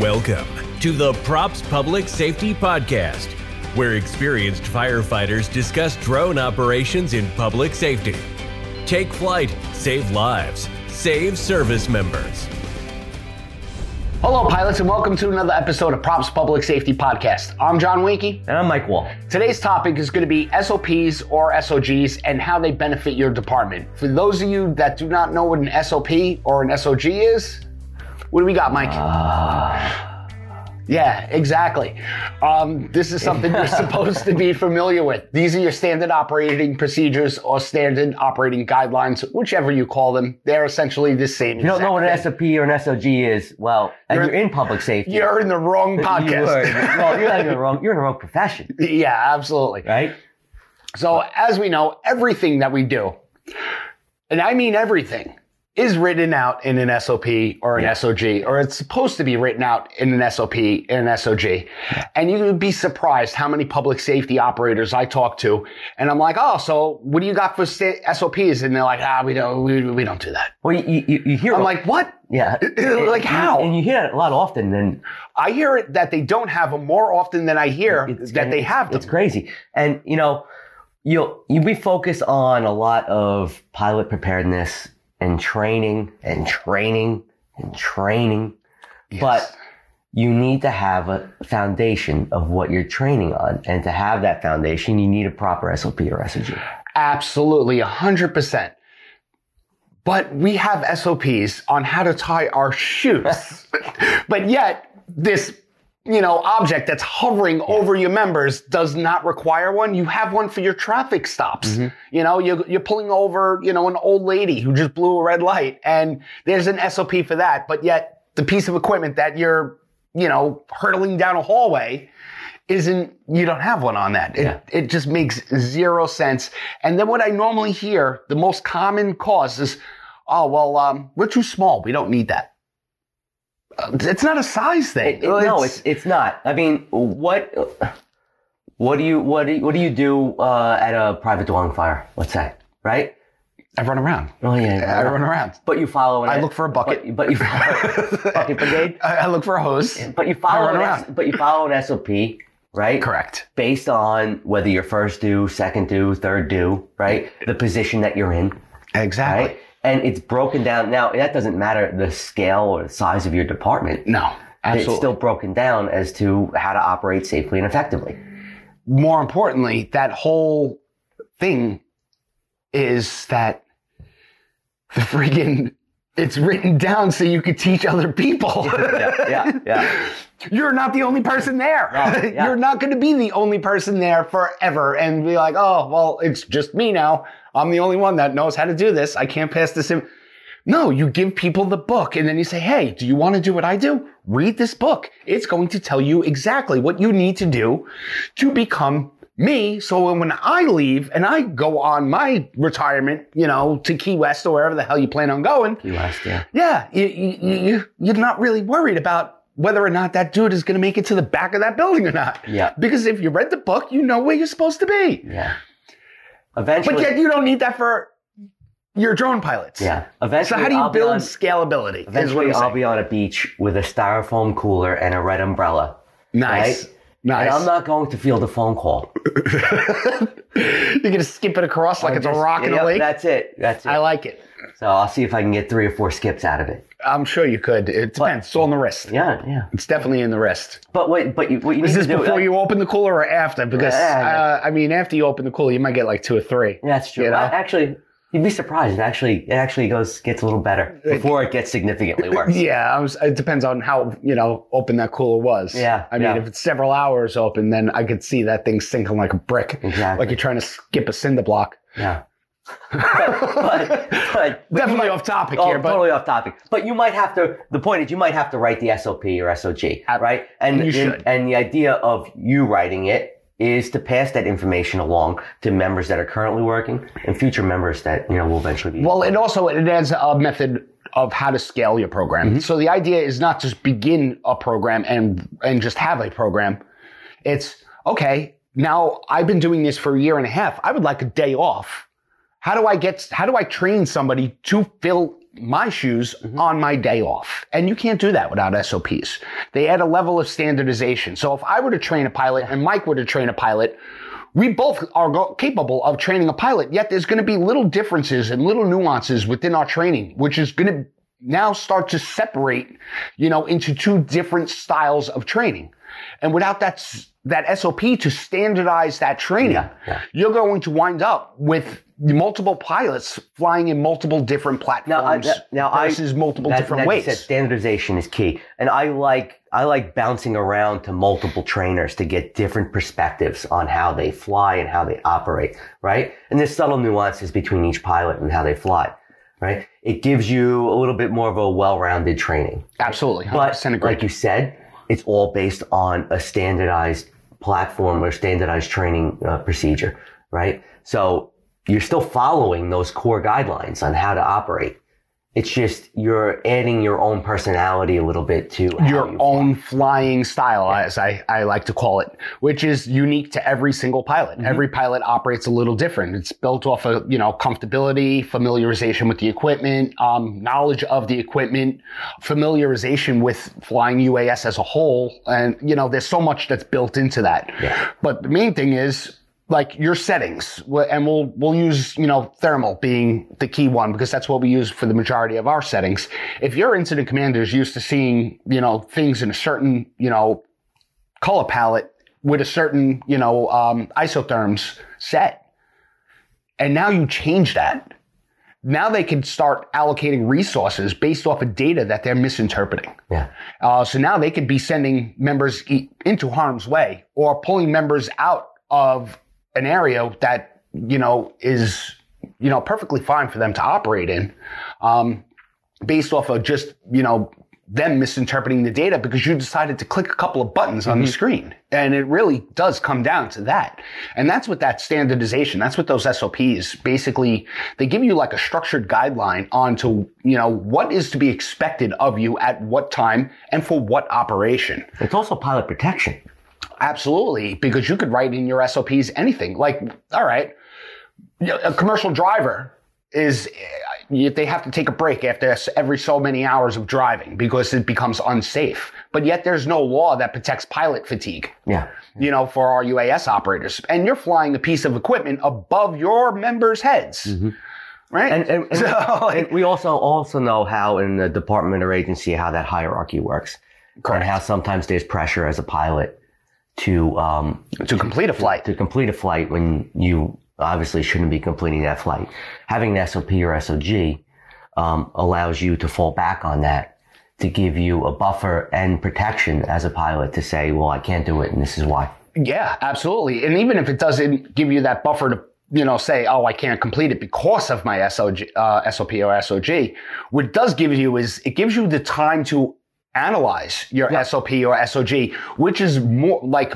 Welcome to the Props Public Safety Podcast, where experienced firefighters discuss drone operations in public safety. Take flight, save lives, save service members. Hello, pilots, and welcome to another episode of Props Public Safety Podcast. I'm John Winky. And I'm Mike Wall. Today's topic is going to be SOPs or SOGs and how they benefit your department. For those of you that do not know what an SOP or an SOG is, what do we got, Mike? Yeah, exactly. Um, this is something you're supposed to be familiar with. These are your standard operating procedures or standard operating guidelines, whichever you call them. They're essentially the same. You don't know what an SOP or an SOG is, well, You're- you're, in public safety. You're in the wrong you podcast. are- well, you're not in the wrong. You're in the wrong profession, yeah, absolutely. right? So, as we know, everything that we do, and I mean everything, is written out in an SOP or an SOG, or it's supposed to be written out in an SOP and an SOG. And you would be surprised how many public safety operators I talk to, and I'm like, "Oh, so what do you got for SOPs?" And they're like, "Ah, we don't, we, we don't do that." Well, you, you, you hear. I'm like, "What?" yeah, like how? And you hear that a lot often. Then I hear it that they don't have them more often than I hear it's- that they have them. It's crazy, and you know, you'll you we focus on a lot of pilot preparedness and training and training and training, but you need to have a foundation of what you're training on, and to have that foundation, you need a proper SOP or SOG. Absolutely, 100%. But we have SOPs on how to tie our shoes. but yet, this you know, object that's hovering over your members does not require one. You have one for your traffic stops. You know, you're, you're pulling over, you know, an old lady who just blew a red light and there's an SOP for that. But yet the piece of equipment that you're, you know, hurtling down a hallway isn't, you don't have one on that. It, Yeah. it just makes zero sense. And then what I normally hear, the most common cause is, oh, well, um, we're too small. We don't need that. It's not a size thing. It- it- no, it's it's not. I mean, what what do you what do you, what do you do uh, at a private dwelling fire? Let's say, right? I run around. Oh yeah, I run around. But you follow. An, I look for a bucket. But, but you follow bucket brigade. I, I look for a hose. But you follow. an around. S- but you follow an SOP, right? Correct. Based on whether you're first due, second due, third due, right? The position that you're in, Exactly. right? And it's broken down. Now that doesn't matter the scale or the size of your department. No, absolutely. It's still broken down as to how to operate safely and effectively. More importantly, that whole thing is that the friggin' it's written down so you could teach other people. Yeah, yeah, yeah. You're not the only person there. Yeah. You're not going to be the only person there forever and be like, oh, well, it's just me now. I'm the only one that knows how to do this. I can't pass this in. No, you give people the book and then you say, hey, do you want to do what I do? Read this book. It's going to tell you exactly what you need to do to become me. So when I leave and I go on my retirement, you know, to Key West or wherever the hell you plan on going, Key West, yeah. yeah, you, you, you, you're not really worried about whether or not that dude is going to make it to the back of that building or not. Yeah. Because if you read the book, you know where you're supposed to be. Yeah. Eventually. But yet you don't need that for your drone pilots. yeah. Eventually. So how do you I'll build on- scalability? Eventually, I'll saying. be on a beach with a styrofoam cooler and a red umbrella. nice. right? Nice. And I'm not going to field a phone call. you're going to skip it across like I'm it's a just- rock in yep, a lake. That's it. That's it. I like it. so I'll see if I can get three or four skips out of it. I'm sure you could. It depends. it's all in the wrist. Yeah, yeah. It's definitely in the wrist. But wait, but you, what you Is need this to do before you open the cooler or after? Because Yeah, yeah. uh, I mean, after you open the cooler, you might get like two or three. Yeah, that's true. You know? I- actually, you'd be surprised. It actually, it actually goes gets a little better before it gets significantly worse. Yeah, I was, it depends on how you know open that cooler was. Yeah, I mean, yeah. if it's several hours open, then I could see that thing sinking like a brick, Exactly. like you're trying to skip a cinder block. Yeah. but, but, but Definitely off topic Oh, here, but totally off topic. But you might have to. The point is, you might have to write the SOP or SOG, right? And You should. And the idea of you writing it is to pass that information along to members that are currently working and future members that you know will eventually be. well, it also it adds a method of how to scale your program. Mm-hmm. So the idea is not just begin a program and and just have a program. It's okay. Now I've been doing this for a year and a half. I would like a day off. How do I get? How do I train somebody to fill my shoes mm-hmm. on my day off? And you can't do that without SOPs. they add a level of standardization. So if I were to train a pilot and Mike were to train a pilot, we both are go- capable of training a pilot, yet there's going to be little differences and little nuances within our training, which is going to now start to separate, you know, into two different styles of training. And without that, that SOP to standardize that training, Yeah, yeah. you're going to wind up with multiple pilots flying in multiple different platforms now I- versus multiple that- different that ways. said, standardization is key, and I like I like bouncing around to multiple trainers to get different perspectives on how they fly and how they operate. Right, and there's subtle nuances between each pilot and how they fly. Right, it gives you a little bit more of a well-rounded training. Absolutely, 100% But agree. like you said, it's all based on a standardized platform or standardized training uh, procedure, right? So you're still following those core guidelines on how to operate. It's just you're adding your own personality a little bit to your you own flying style, as I, I like to call it, which is unique to every single pilot. Mm-hmm. Every pilot operates a little different. It's built off of, you know, comfortability, familiarization with the equipment, um, knowledge of the equipment, familiarization with flying UAS as a whole. And, you know, there's so much that's built into that. Yeah. But the main thing is, like your settings, and we'll we'll use you know thermal being the key one because that's what we use for the majority of our settings. If your incident commander is used to seeing you know things in a certain you know color palette with a certain you know um, isotherms set, and now you change that, now they can start allocating resources based off of data that they're misinterpreting. Yeah. Uh, so now they could be sending members into harm's way or pulling members out of an area that, you know, is, you know, perfectly fine for them to operate in, um, based off of just, you know, them misinterpreting the data because you decided to click a couple of buttons on the screen. And it really does come down to that. And that's what that standardization, that's what those SOPs basically, they give you like a structured guideline onto, you know, what is to be expected of you at what time and for what operation. It's also pilot protection. Absolutely, because you could write in your SOPs anything. Like, all right, a commercial driver is eh, they have to take a break after every so many hours of driving because it becomes unsafe. But yet there's no law that protects pilot fatigue. Yeah. You know, for our UAS operators, and you're flying a piece of equipment above your members' heads, right? And, and, and, So, like- and we also also know how in the department or agency how that hierarchy works, Correct. and how sometimes there's pressure as a pilot to um, to complete a flight. to complete a flight when you obviously shouldn't be completing that flight. Having an SOP or SOG um, allows you to fall back on that to give you a buffer and protection as a pilot to say, well, I can't do it, and this is why. Yeah, absolutely. And even if it doesn't give you that buffer to, you know, say, oh, I can't complete it because of my SOG, uh, SOP or SOG, what it does give you is it gives you the time to analyze your SOP or SOG, which is more like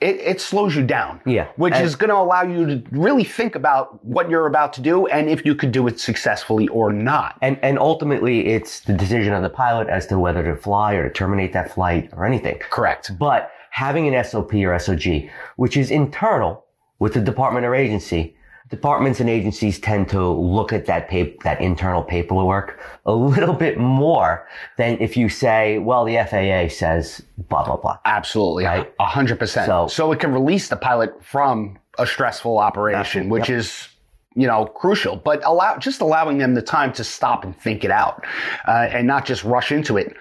it, it slows you down. Yeah. Which And- is going to allow you to really think about what you're about to do and if you could do it successfully or not. And and ultimately, it's the decision of the pilot as to whether to fly or to terminate that flight or anything. Correct. But having an SOP or SOG, which is internal with the department or agency, departments and agencies tend to look at that pap- that internal paperwork a little bit more than if you say, well, the FAA says blah blah blah. Absolutely, a hundred percent. So- So it can release the pilot from a stressful operation, which is you know crucial. But allow just allowing them the time to stop and think it out, uh, and not just rush into it.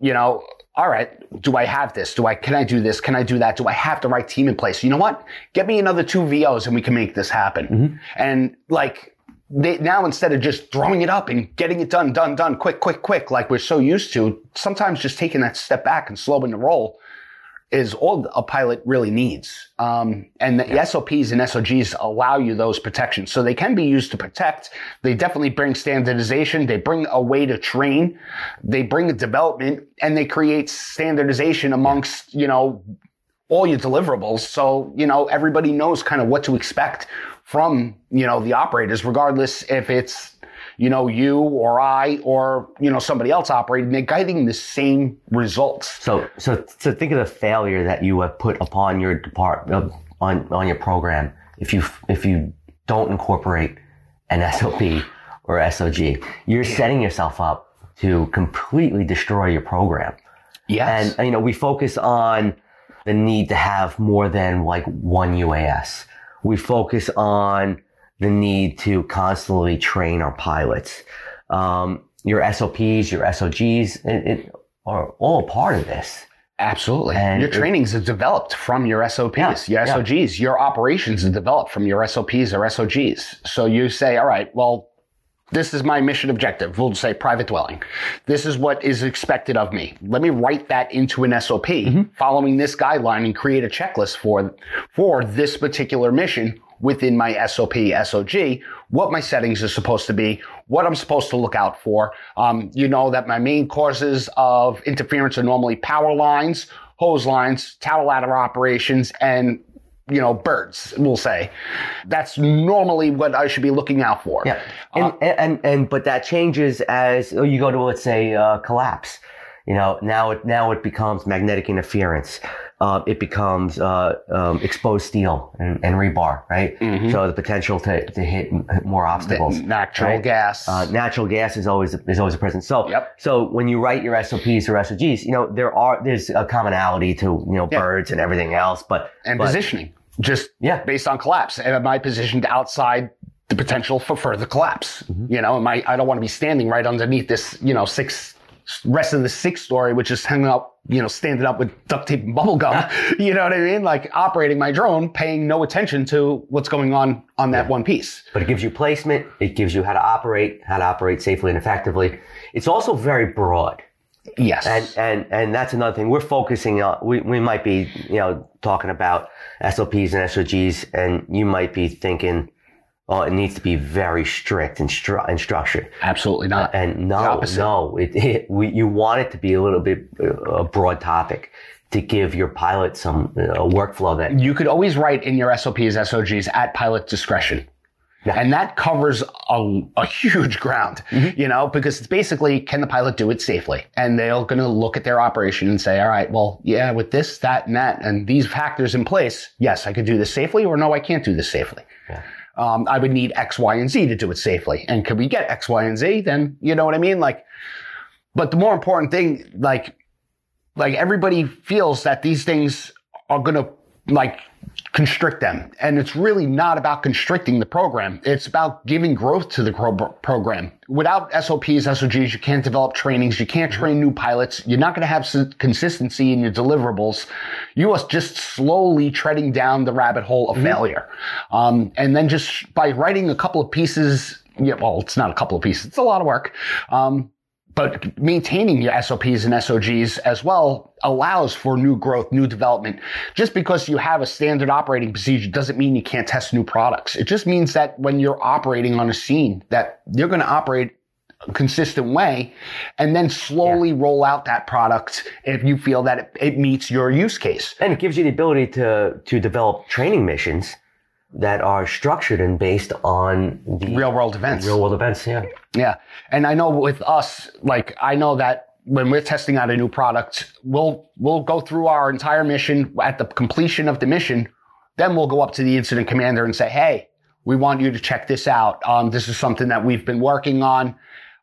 You know, all right, do I have this? Do I can I do this? Can I do that? Do I have the right team in place? You know what? Get me another two VOs and we can make this happen. Mm-hmm. And like they, now instead of just throwing it up and getting it done, done, done, quick, quick, quick, like we're so used to, sometimes just taking that step back and slowing the roll is all a pilot really needs. Um, and the SOPs and SOGs allow you those protections. So they can be used to protect. They definitely bring standardization. They bring a way to train. They bring development and they create standardization amongst, you know, all your deliverables. So, you know, everybody knows kind of what to expect from, you know, the operators, regardless if it's, you know, you or I or, you know, somebody else operating, they're guiding the same results. So so so think of the failure that you have put upon your department on on your program if you if you don't incorporate an SOP or SOG. You're setting yourself up to completely destroy your program. Yes. And, you know, we focus on the need to have more than like one UAS. We focus on the need to constantly train our pilots. Um, your SOPs, your SOGs, it, it are all part of this. Absolutely. And your it- trainings are developed from your SOPs, Yeah, your yeah. SOGs. Your operations are developed from your SOPs or SOGs. So you say, all right, well, this is my mission objective. We'll say private dwelling. This is what is expected of me. Let me write that into an SOP Mm-hmm. following this guideline and create a checklist for, for this particular mission within my SOP, SOG, what my settings are supposed to be, what I'm supposed to look out for. Um, you know that my main causes of interference are normally power lines, hose lines, tower ladder operations, and you know, birds, we'll say. That's normally what I should be looking out for. Yeah. And, and, and, and, but that changes as oh, you go to, let's say, uh, collapse. You know, now it, now it becomes magnetic interference. Uh, it becomes, uh, um, exposed steel and, and rebar, right? So the potential to, to hit more obstacles. Natural right? gas. Uh, natural gas is always is always a present. So Yep. so when you write your SOPs or SOGs, you know there are there's a commonality to you know Yeah. birds and everything else, but and but- positioning, just Yeah. based on collapse. And am I positioned outside the potential for further collapse? Mm-hmm. You know, am I, I don't want to be standing right underneath this, you know, six, rest of the sixth story, which is hanging up, you know, standing up with duct tape and bubble gum. you know what I mean? Like operating my drone, paying no attention to what's going on on that one piece. but it gives you placement. It gives you how to operate, how to operate safely and effectively. It's also very broad. Yes. And, and, and that's another thing. We're focusing on, we, we might be, you know, talking about SOPs and SOGs and you might be thinking, oh, it needs to be very strict and, stru- and structured. Absolutely not. And no, no, it, it, we, you want it to be a little bit uh, a broad topic to give your pilot some uh, workflow that you could always write in your SOPs, SOGs at pilot discretion. Yeah. And that covers a, a huge ground, Mm-hmm. you know, because it's basically, can the pilot do it safely? And they're going to look at their operation and say, all right, well, yeah, with this, that, and that, and these factors in place, yes, I could do this safely, or no, I can't do this safely. Yeah. Um, I would need X, Y, and Z to do it safely. And could we get X, Y, and Z? Then, you know what I mean? Like, but the more important thing, like, like everybody feels that these things are going to like constrict them. And it's really not about constricting the program. It's about giving growth to the pro- program. Without SOPs, SOGs, you can't develop trainings. You can't train new pilots. You're not going to have consistency in your deliverables. You are just slowly treading down the rabbit hole of failure. Um, and then just by writing a couple of pieces, yeah, well, it's not a couple of pieces. It's a lot of work. Um, but maintaining your SOPs and SOGs as well allows for new growth, new development. Just because you have a standard operating procedure doesn't mean you can't test new products. It just means that when you're operating on a scene that you're going to operate a consistent way and then slowly roll out that product if you feel that it, it meets your use case. and it gives you the ability to to develop training missions that are structured and based on the Real world events. real world events. Yeah. Yeah. And I know with us, like, I know that when we're testing out a new product, we'll, we'll go through our entire mission at the completion of the mission. Then we'll go up to the incident commander and say, Hey, we want you to check this out. Um, this is something that we've been working on.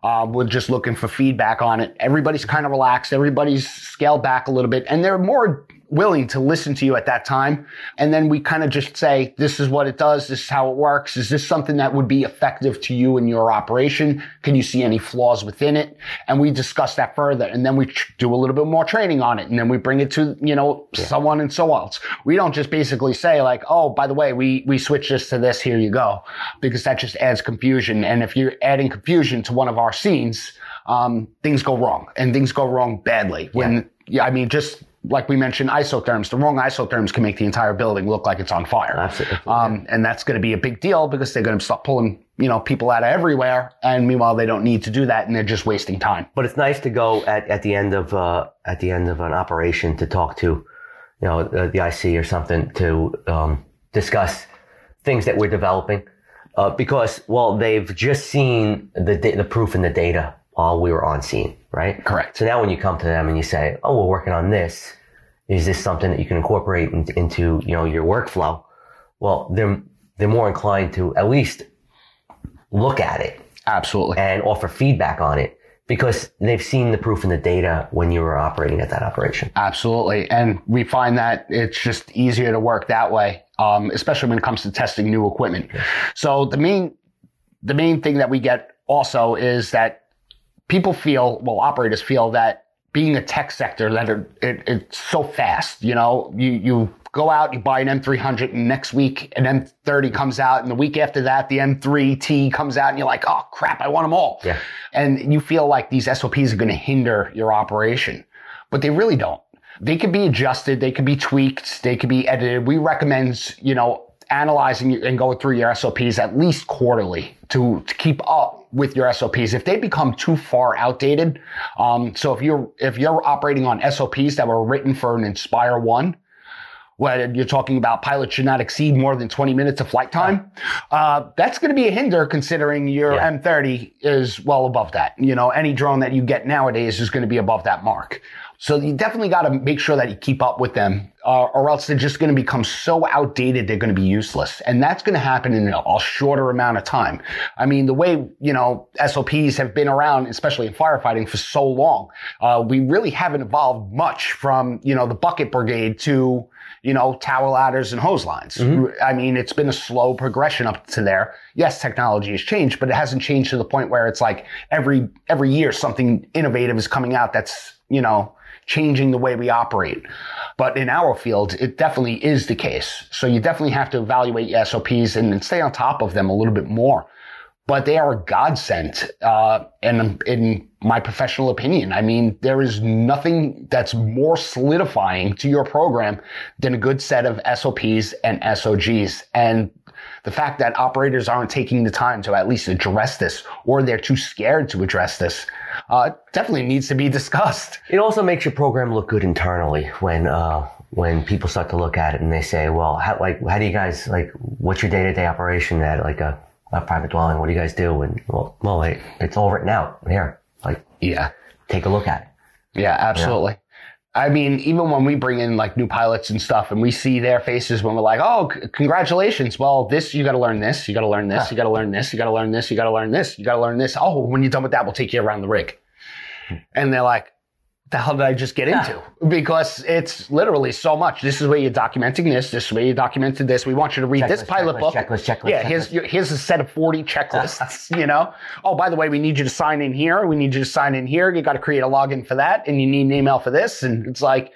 Uh, we're just looking for feedback on it. Everybody's kind of relaxed. Everybody's scaled back a little bit and they're more willing to listen to you at that time. And then we kind of just say, this is what it does. This is how it works. Is this something that would be effective to you in your operation? Can you see any flaws within it? And we discuss that further. And then we tr- do a little bit more training on it. And then we bring it to, you know, someone and so else. We don't just basically say like, oh, by the way, we, we switch this to this. Here you go. Because that just adds confusion. And if you're adding confusion to one of our scenes, um, things go wrong and things go wrong badly when, yeah, I mean, just like we mentioned, isotherms, the wrong isotherms can make the entire building look like it's on fire. Absolutely. Um, and that's going to be a big deal because they're going to start pulling, you know, people out of everywhere. And meanwhile, they don't need to do that and they're just wasting time. But it's nice to go at, at the end of uh, at the end of an operation to talk to, you know, the, the IC or something to um, discuss things that we're developing, uh, because well, they've just seen the the proof in the data while we were on scene, right? Correct. So now when you come to them and you say, "Oh, we're working on this," is this something that you can incorporate in, into you know your workflow? Well, they're they're more inclined to at least look at it Absolutely. and offer feedback on it because they've seen the proof in the data when you were operating at that operation. Absolutely. And we find that it's just easier to work that way, um, especially when it comes to testing new equipment. So the main, the main thing that we get also is that people feel, well, operators feel that being a tech sector that it, it, it's so fast, you know, you, you go out, you buy an M300 and next week an M30 comes out and the week after that, the M3T comes out and you're like, oh crap, I want them all. Yeah. And you feel like these SOPs are going to hinder your operation, but they really don't. They could be adjusted. They could be tweaked. They could be edited. We recommend, you know, analyzing and going through your SOPs at least quarterly to, to keep up with your SOPs. If they become too far outdated, um, so if you're if you're operating on SOPs that were written for an Inspire One, when you're talking about pilots should not exceed more than 20 minutes of flight time, uh, that's going to be a hinder considering your Yeah. M30 is well above that. You know, any drone that you get nowadays is going to be above that mark. So you definitely got to make sure that you keep up with them, uh, or else they're just going to become so outdated they're going to be useless, and that's going to happen in a, a shorter amount of time. I mean, the way you know SOPs have been around, especially in firefighting, for so long, uh, we really haven't evolved much from you know the bucket brigade to you know tower ladders and hose lines. I mean, it's been a slow progression up to there. Yes, technology has changed, but it hasn't changed to the point where it's like every every year something innovative is coming out that's you know changing the way we operate. But in our field, it definitely is the case. So you definitely have to evaluate your SOPs and, and stay on top of them a little bit more. But they are a godsend, uh, in, in my professional opinion. I mean, there is nothing that's more solidifying to your program than a good set of SOPs and SOGs. And the fact that operators aren't taking the time to at least address this, or they're too scared to address this, uh, definitely needs to be discussed. It also makes your program look good internally when uh, when people start to look at it and they say, "Well, how, like, how do you guys like? What's your day to day operation at like a, a private dwelling? What do you guys do?" And well, well, it, it's all written out here. Like, Yeah. take a look at it. Yeah, absolutely. I mean, even when we bring in like new pilots and stuff and we see their faces when we're like, oh, c- congratulations. Well, this, you got to learn this. You got to learn this. You got to learn this. You got to learn this. You got to learn this. You got to learn this. Oh, when you're done with that, we'll take you around the rig. Hmm. And they're like, the hell did I just get into? Because it's literally so much. This is where you're documenting this. This is where you documented this. We want you to read this pilot checklist, book. checklist, checklist, Yeah, here's your, here's a set of 40 checklists, you know? Oh, by the way, we need you to sign in here. We need you to sign in here. You got to create a login for that. And you need an email for this. And it's like,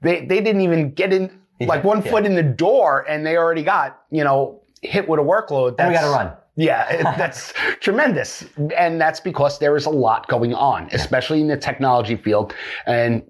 they, they didn't even get in, like one yeah. foot in the door and they already got, you know, hit with a workload. That's, And we got to run. Yeah, it- that's tremendous. And that's because there is a lot going on, especially in the technology field. And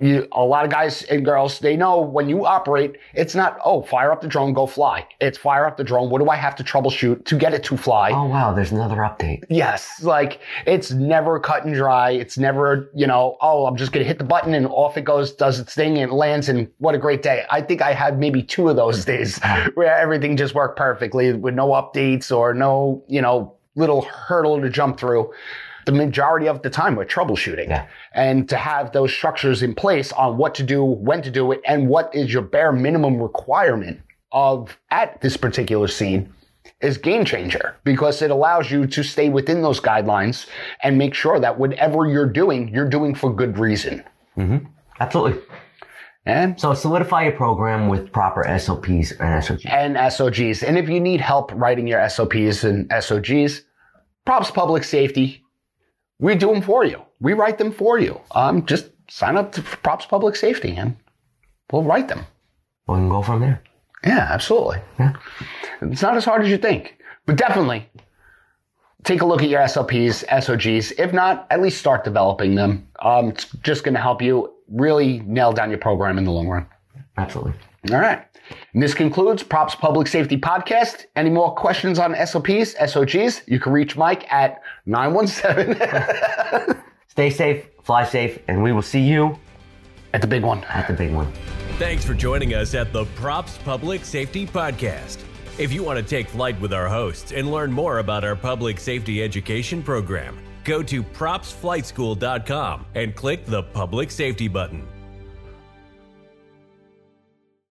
you, a lot of guys and girls, they know when you operate, it's not, oh, fire up the drone, go fly. It's fire up the drone. What do I have to troubleshoot to get it to fly? Oh wow, there's another update. Yes, like it's never cut and dry. It's never, you know, oh, I'm just going to hit the button and off it goes, does its thing and it lands and what a great day. I think I had maybe two of those days where everything just worked perfectly with no updates or no, you know, little hurdle to jump through. The majority of the time we're troubleshooting. Yeah. And to have those structures in place on what to do, when to do it, and what is your bare minimum requirement of at this particular scene is game changer because it allows you to stay within those guidelines and make sure that whatever you're doing, you're doing for good reason. Mm-hmm. Absolutely. And So solidify your program with proper SOPs and SOGs. and SOGs. And if you need help writing your SOPs and SOGs, props public safety. We do them for you. We write them for you. Um, just sign up to props public safety and we'll write them. We can go from there. Yeah, absolutely. Yeah. It's not as hard as you think, but definitely take a look at your SLPs, SOGs. If not, at least start developing them. Um, it's just going to help you really nail down your program in the long run. Absolutely. All right. And this concludes Props Public Safety Podcast. Any more questions on SOPs, SOGs? You can reach Mike at 917 Stay safe, fly safe, and we will see you at the big one. at the big one. Thanks for joining us at the Props Public Safety Podcast. If you want to take flight with our hosts and learn more about our public safety education program, go to propsflightschool.com and click the public safety button.